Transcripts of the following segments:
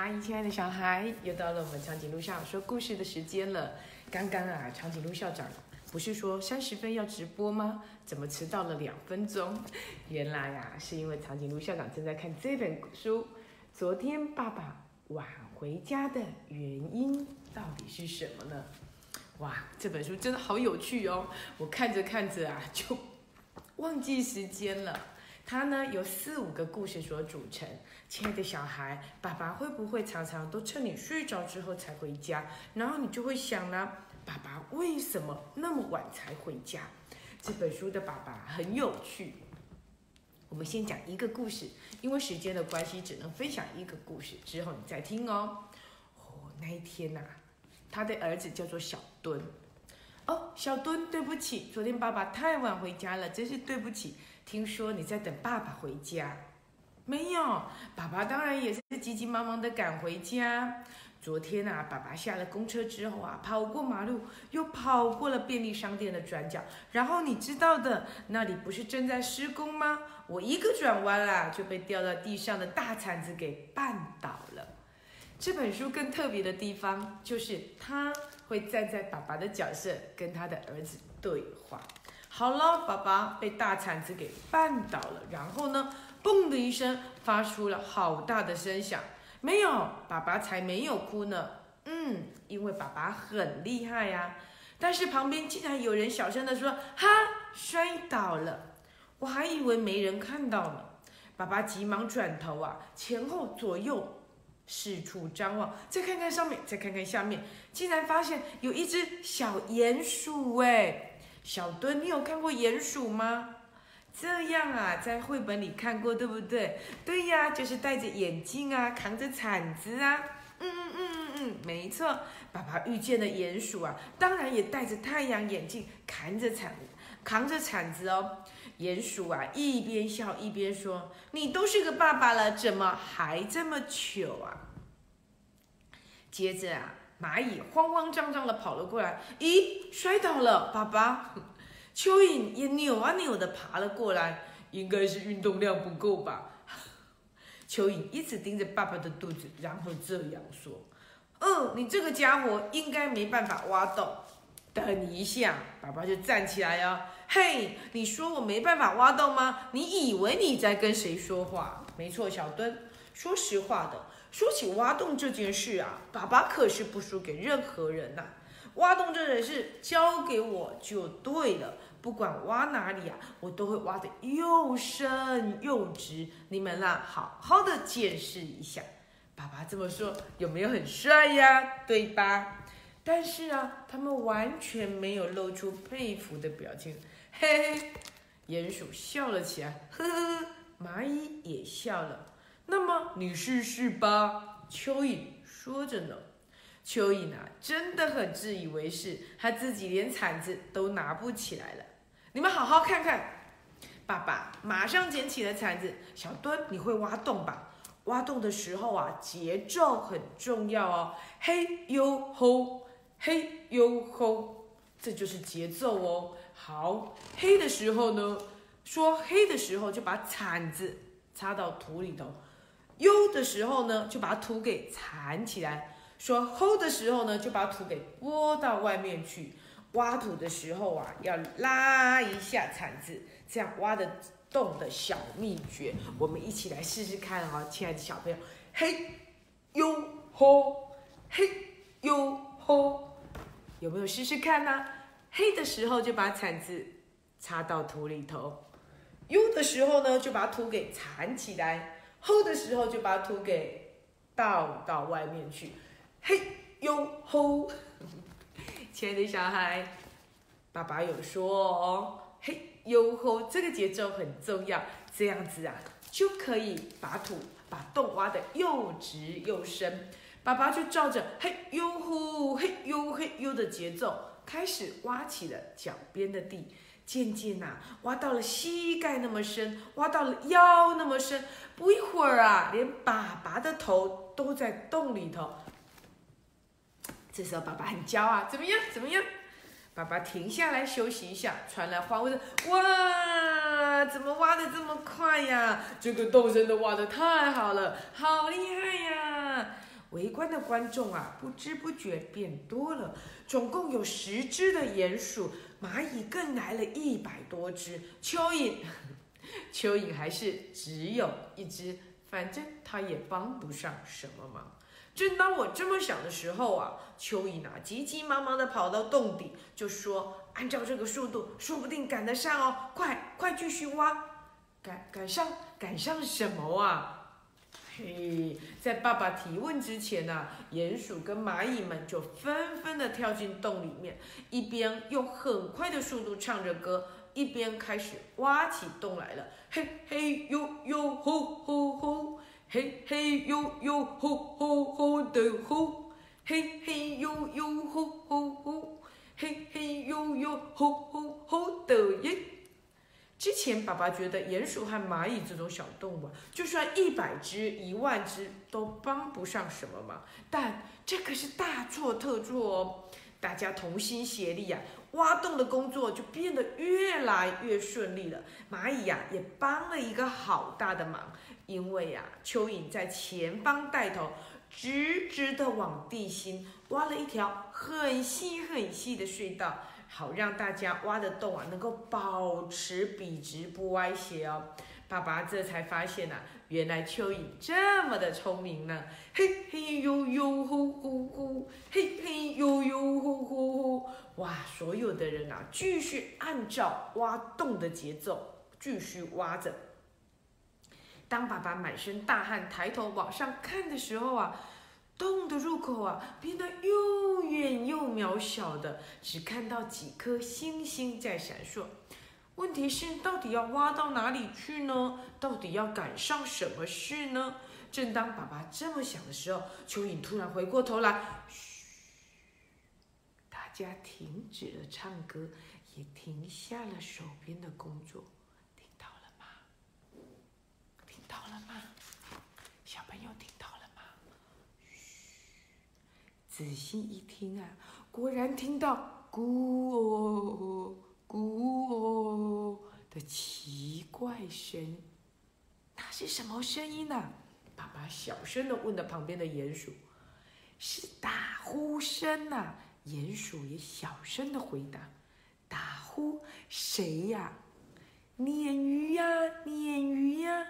嗨，亲爱的小孩，又到了我们长颈鹿校长说故事的时间了。刚刚啊，长颈鹿校长不是说三十分要直播吗？怎么迟到了两分钟？原来呀、是因为长颈鹿校长正在看这本书。昨天爸爸晚回家的原因到底是什么呢？哇，这本书真的好有趣哦！我看着看着啊，就忘记时间了。它呢由四五个故事所组成。亲爱的小孩，爸爸会不会常常都趁你睡着之后才回家？然后你就会想呢，爸爸为什么那么晚才回家？这本书的爸爸很有趣。我们先讲一个故事，因为时间的关系，只能分享一个故事，之后你再听哦。哦，那一天呐、他的儿子叫做小敦。哦，小敦，对不起，昨天爸爸太晚回家了，真是对不起。听说你在等爸爸回家。没有，爸爸当然也是急急忙忙的赶回家。昨天啊，爸爸下了公车之后啊，跑过马路，又跑过了便利商店的转角，然后你知道的，那里不是正在施工吗？我一个转弯啦，就被掉到地上的大铲子给绊倒了。这本书更特别的地方，就是他会站在爸爸的角色，跟他的儿子对话。好了，爸爸被大铲子给绊倒了，然后呢？嘣的一声，发出了好大的声响。没有，爸爸才没有哭呢。嗯，因为爸爸很厉害呀、但是旁边竟然有人小声的说：“哈，摔倒了。”我还以为没人看到呢。爸爸急忙转头啊，前后左右四处张望，再看看上面，再看看下面，竟然发现有一只小鼹鼠哎。小敦，你有看过鼹鼠吗？这样啊，在绘本里看过，对不对？对呀，就是戴着眼镜啊，扛着铲子啊。嗯嗯嗯嗯嗯，没错。爸爸遇见了鼹鼠啊，当然也戴着太阳眼镜，扛着铲，扛着铲子哦。鼹鼠啊，一边笑一边说：“你都是个爸爸了，怎么还这么糗啊？”接着啊，蚂蚁慌慌张张的跑了过来，咦，摔倒了，爸爸。蚯蚓也扭啊扭的爬了过来，应该是运动量不够吧。蚯蚓一直盯着爸爸的肚子，然后这样说：“嗯，你这个家伙应该没办法挖洞。”等一下，爸爸就站起来哦。嘿，你说我没办法挖洞吗？你以为你在跟谁说话？没错，小墩，说实话的，说起挖洞这件事啊，爸爸可是不输给任何人呐、挖洞这件事交给我就对了。不管挖哪里啊，我都会挖得又深又直。你们啦，好好的见识一下。爸爸这么说有没有很帅呀？对吧？但是啊，他们完全没有露出佩服的表情。嘿嘿，鼹鼠笑了起来，呵呵呵，蚂蚁也笑了。那么你试试吧，蚯蚓说着呢。蚯蚓啊，真的很自以为是，他自己连铲子都拿不起来了。你们好好看看，爸爸马上捡起了铲子。小敦，你会挖洞吧？挖洞的时候啊，节奏很重要哦。嘿呦吼，嘿呦吼，这就是节奏哦。好，黑的时候呢，说黑的时候就把铲子插到土里头，悠的时候呢，就把土给铲起来。说吼的时候呢，就把土给拨到外面去。挖土的时候啊，要拉一下铲子，这样挖得动的小秘诀，我们一起来试试看哦，亲爱的小朋友。嘿，呦吼，嘿呦吼，有没有试试看呢、嘿的时候就把铲子插到土里头，呦的时候呢就把土给铲起来，吼的时候就把土给倒到外面去。嘿呦吼，亲爱的小孩，爸爸有说哦，嘿呦吼，这个节奏很重要，这样子啊就可以把土把洞挖得又直又深。爸爸就照着嘿呦呼嘿呦嘿呦的节奏，开始挖起了脚边的地。渐渐呐、挖到了膝盖那么深，挖到了腰那么深，不一会儿啊，连爸爸的头都在洞里头。这时候爸爸很骄傲，怎么样？怎么样？爸爸停下来休息一下，传来欢呼声：“哇，怎么挖的这么快呀？这个洞真的挖的太好了，好厉害呀！”围观的观众啊，不知不觉变多了，总共有十只的鼹鼠，蚂蚁更来了一百多只。蚯蚓，蚯蚓还是只有一只，反正它也帮不上什么忙。正当我这么想的时候啊，蚯蚓啊急急忙忙地跑到洞底，就说：“按照这个速度，说不定赶得上哦，快快继续挖，赶赶上赶上什么啊？”嘿，在爸爸提问之前呢，鼹鼠跟蚂蚁们就纷纷的跳进洞里面，一边用很快的速度唱着歌，一边开始挖起洞来了。嘿嘿呦呦吼吼吼，嘿嘿呦呦吼吼吼的吼，嘿嘿呦呦吼吼吼，嘿嘿呦呦吼吼吼的耶。之前爸爸觉得鼹鼠和蚂蚁这种小动物，就算一百只、一万只都帮不上什么忙。但这可是大错特错哦！大家同心协力啊，挖洞的工作就变得越来越顺利了。蚂蚁呀，也帮了一个好大的忙，因为呀，蚯蚓在前方带头，直直的往地心挖了一条很细很细的隧道。好让大家挖的洞啊，能够保持笔直不歪斜哦。爸爸这才发现呐，原来蚯蚓这么的聪明呢。嘿嘿呦呦呼呼呼，嘿嘿呦呦呼呼呼。哇，所有的人啊，继续按照挖洞的节奏继续挖着。当爸爸满身大汗抬头往上看的时候啊。洞的入口啊，变得又远又渺小的，只看到几颗星星在闪烁。问题是，到底要挖到哪里去呢？到底要赶上什么事呢？正当爸爸这么想的时候，蚯蚓突然回过头来，嘘，大家停止了唱歌，也停下了手边的工作。听到了吗？听到了吗？小朋友听。仔细一听啊，果然听到咕哦咕哦的奇怪声，那是什么声音呢？爸爸小声的问了旁边的鼹鼠：“是打呼声呐。”鼹鼠也小声的回答：“打呼谁呀？鲶鱼呀，鲶鱼呀。”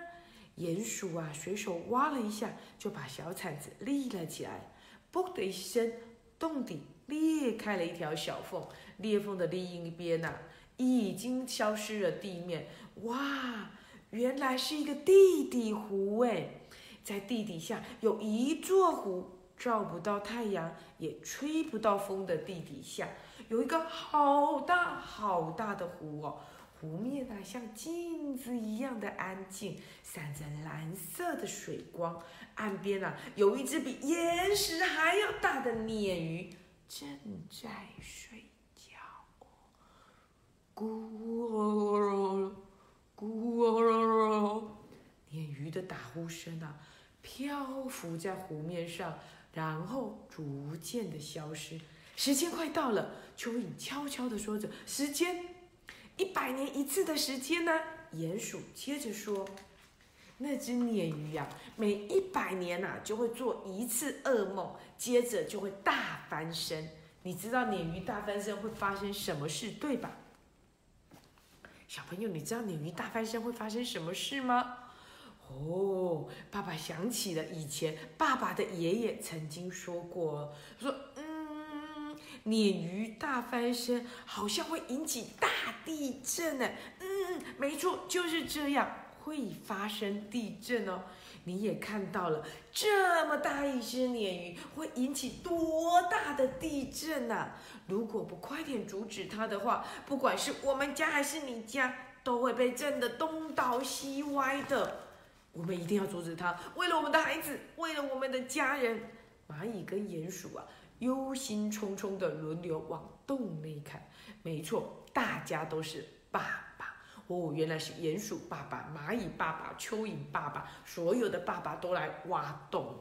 鼹鼠啊，随手挖了一下，就把小铲子立了起来。嘣的一声，洞底裂开了一条小缝，裂缝的另一边呐，已经消失了地面。哇，原来是一个地底湖哎！在地底下有一座湖，照不到太阳，也吹不到风的地底下，有一个好大好大的湖哦。湖面啊，像镜子一样的安静，闪着蓝色的水光。岸边啊，有一只比岩石还要大的鲶鱼正在睡觉。咕噜咕噜，鲶鱼的打呼声啊，漂浮在湖面上，然后逐渐的消失。时间快到了，蚯蚓悄悄地说着：“时间。”一百年一次的时间呢？鼹鼠接着说：“那只鲶鱼呀，每一百年呐就会做一次噩梦，接着就会大翻身。你知道鲶鱼大翻身会发生什么事，对吧？小朋友，你知道鲶鱼大翻身会发生什么事吗？哦，爸爸想起了以前爸爸的爷爷曾经说过，说。”鲶鱼大翻身，好像会引起大地震呢。嗯，没错，就是这样，会发生地震哦。你也看到了，这么大一只鲶鱼，会引起多大的地震呢？如果不快点阻止它的话，不管是我们家还是你家，都会被震得东倒西歪的。我们一定要阻止它，为了我们的孩子，为了我们的家人。蚂蚁跟鼹鼠啊。忧心忡忡的轮流往洞内看，没错，大家都是爸爸哦，原来是鼹鼠爸爸、蚂蚁爸爸、蚯蚓爸爸，所有的爸爸都来挖洞。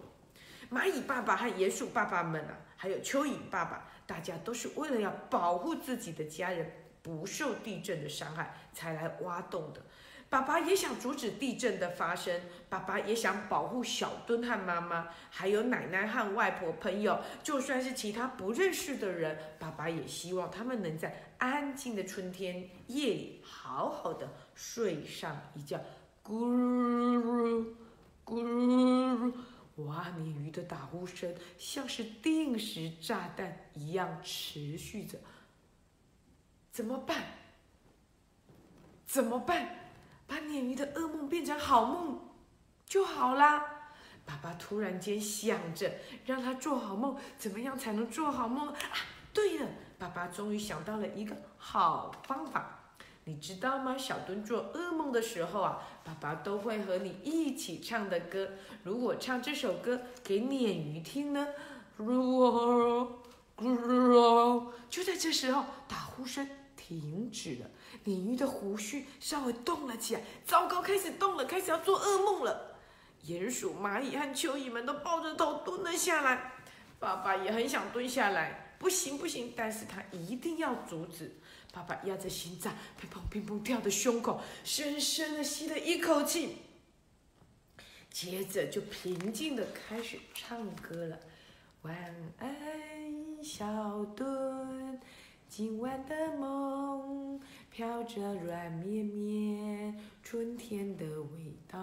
蚂蚁爸爸和鼹鼠爸爸们啊，还有蚯蚓爸爸，大家都是为了要保护自己的家人不受地震的伤害才来挖洞的。爸爸也想阻止地震的发生，爸爸也想保护小墩和妈妈，还有奶奶和外婆、朋友，就算是其他不认识的人，爸爸也希望他们能在安静的春天夜里好好的睡上一觉。咕噜噜咕噜，哇！鲶鱼的打呼声像是定时炸弹一样持续着。怎么办？怎么办？把鲶鱼的噩梦变成好梦就好啦。爸爸突然间想着，让他做好梦，怎么样才能做好梦啊？对了，爸爸终于想到了一个好方法。你知道吗？小墩做噩梦的时候啊，爸爸都会和你一起唱的歌。如果唱这首歌给鲶鱼听呢？就在这时候，打呼声停止了。鲤鱼的胡须稍微动了起来，糟糕，开始动了，开始要做噩梦了。鼹鼠、蚂蚁和蚯蚓们都抱着头蹲了下来。爸爸也很想蹲下来，不行不行，但是他一定要阻止。爸爸压着心脏乒砰乒砰跳的胸口，深深的吸了一口气，接着就平静的开始唱歌了。晚安，小墩。今晚的梦飘着软绵绵春天的味道，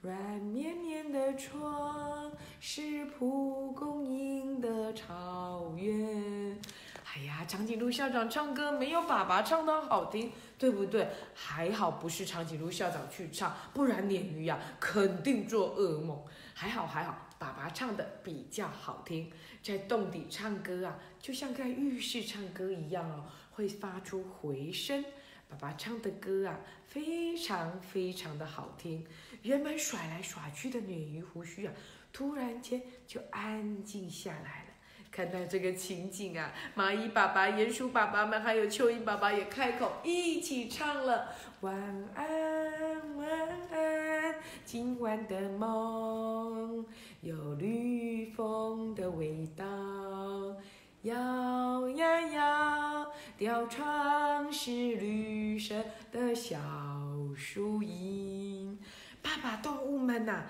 软绵绵的床是蒲公英的草原。哎呀，长颈鹿校长唱歌没有爸爸唱的好听，对不对？还好不是长颈鹿校长去唱，不然鲶鱼呀肯定做噩梦。还好还好，爸爸唱的比较好听。在洞底唱歌啊，就像在浴室唱歌一样哦，会发出回声。爸爸唱的歌啊，非常非常的好听。原本甩来甩去的鲶鱼胡须啊，突然间就安静下来了。看到这个情景啊，蚂蚁爸爸、鼹鼠爸爸们还有蚯蚓爸爸也开口一起唱了：晚安，晚安，今晚的梦有绿风的味道，摇呀摇，吊床是绿色的小树荫。爸爸，动物们呐！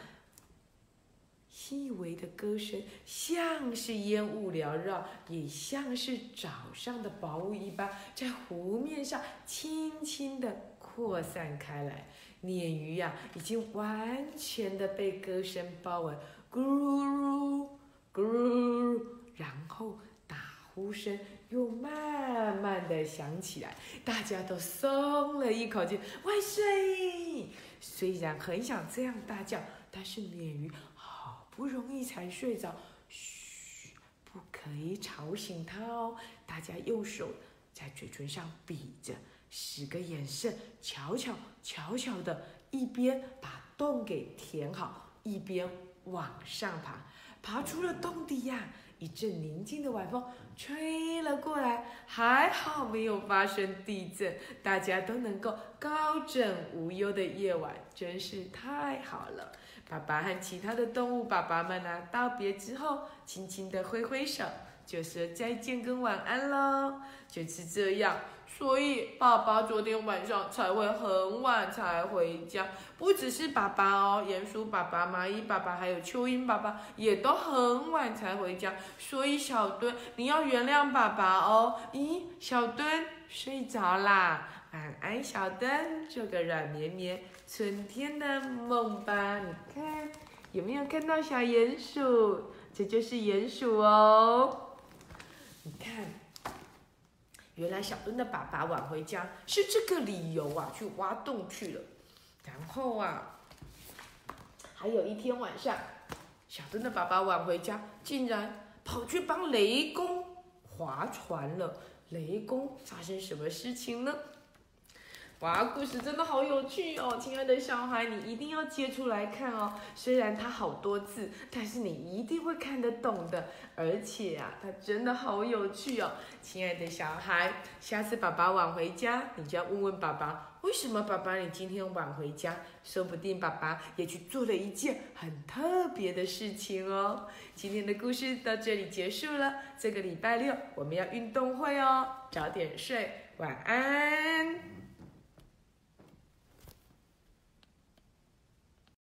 细微的歌声像是烟雾缭绕，也像是早上的薄雾一般，在湖面上轻轻的扩散开来。鲶鱼呀，已经完全的被歌声包围，咕噜噜咕噜，然后打呼声又慢慢的响起来，大家都松了一口气。万岁！虽然很想这样大叫，但是鲶鱼好。不容易才睡着，嘘，不可以吵醒它哦。大家用手在嘴唇上比着，使个眼色，悄悄悄悄的，一边把洞给填好，一边往上爬。爬出了洞底呀，一阵宁静的晚风吹了过来，还好没有发生地震，大家都能够高枕无忧的夜晚，真是太好了。爸爸和其他的动物爸爸们呢，道别之后，轻轻的挥挥手，就说再见跟晚安喽。就是这样，所以爸爸昨天晚上才会很晚才回家。不只是爸爸哦，鼹鼠爸爸、蚂蚁爸爸还有蚯蚓爸爸也都很晚才回家。所以小墩，你要原谅爸爸哦。咦，小墩睡着啦？晚安，小墩，做个软绵绵。春天的梦吧，你看有没有看到小鼹鼠？这就是鼹鼠哦。你看，原来小墩的爸爸晚回家是这个理由啊，去挖洞去了。然后啊，还有一天晚上，小墩的爸爸晚回家，竟然跑去帮雷公划船了。雷公发生什么事情呢？哇，故事真的好有趣哦！亲爱的小孩，你一定要接出来看哦。虽然它好多字，但是你一定会看得懂的。而且啊，它真的好有趣哦！亲爱的小孩，下次爸爸晚回家，你就要问问爸爸，为什么爸爸你今天晚回家？说不定爸爸也去做了一件很特别的事情哦。今天的故事到这里结束了。这个礼拜六我们要运动会哦，早点睡，晚安。